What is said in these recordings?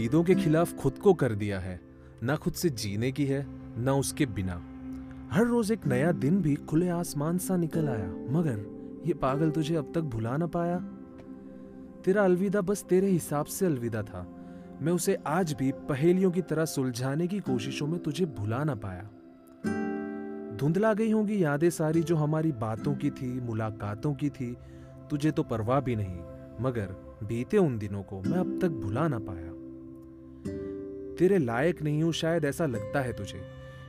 उम्मीदों के खिलाफ खुद को कर दिया है, ना खुद से जीने की है, ना उसके बिना। हर रोज एक नया दिन भी खुले आसमान सा निकल आया, मगर ये पागल तुझे अब तक भुला ना पाया? तेरा अलविदा बस तेरे हिसाब से अलविदा था। मैं उसे आज भी पहेलियों की तरह सुलझाने की कोशिशों में तुझे भुला ना पाया। धुंधला गई होंगी यादें सारी जो हमारी बातों की थी, मुलाकातों की थी। तुझे तो परवाह भी नहीं, मगर बीते उन दिनों को मैं अब तक भुला ना पाया। तेरे लायक नहीं हूँ, शायद ऐसा लगता है तुझे।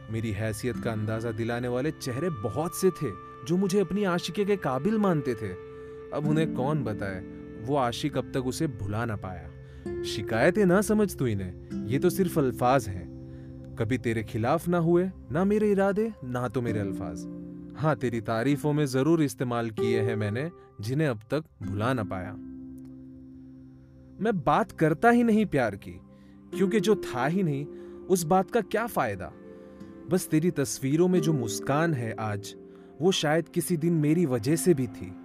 मेरी हैसियत का अंदाज़ा दिलाने वाले चेहरे बहुत से थे, जो मुझे अपनी आशिके के काबिल मानते थे। अब उन्हें कौन बताए? वो आशिक अब तक उसे भुला ना पाया। शिकायतें ना समझ तू इन्हें, ये तो सिर्फ़ अल्फाज हैं। कभी तेरे खिलाफ ना हुए, ना मेरे इरादे, ना तो मेरे अल्फाज। हाँ तेरी तारीफों में ज़रूर इस्तेमाल किए हैं मैंने, जिन्हें अब तक भुला ना पाया। मैं बात करता ही नहीं प्यार की। क्योंकि जो था ही नहीं, उस बात का क्या फ़ायदा? बस तेरी तस्वीरों में जो मुस्कान है आज, वो शायद किसी दिन मेरी वजह से भी थी,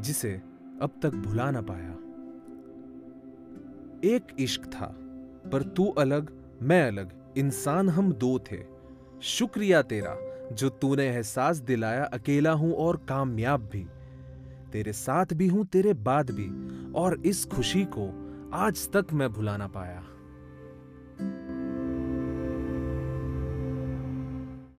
जिसे अब तक भुला ना पाया। एक इश्क था, पर तू अलग, मैं अलग, इंसान हम दो थे। शुक्रिया तेरा, जो तूने एहसास दिलाया, अकेला हूँ और कामयाब भी। तेरे साथ भी हूँ, तेरे बाद भी, और इस खुशी को आज तक मैं भुला ना पाया।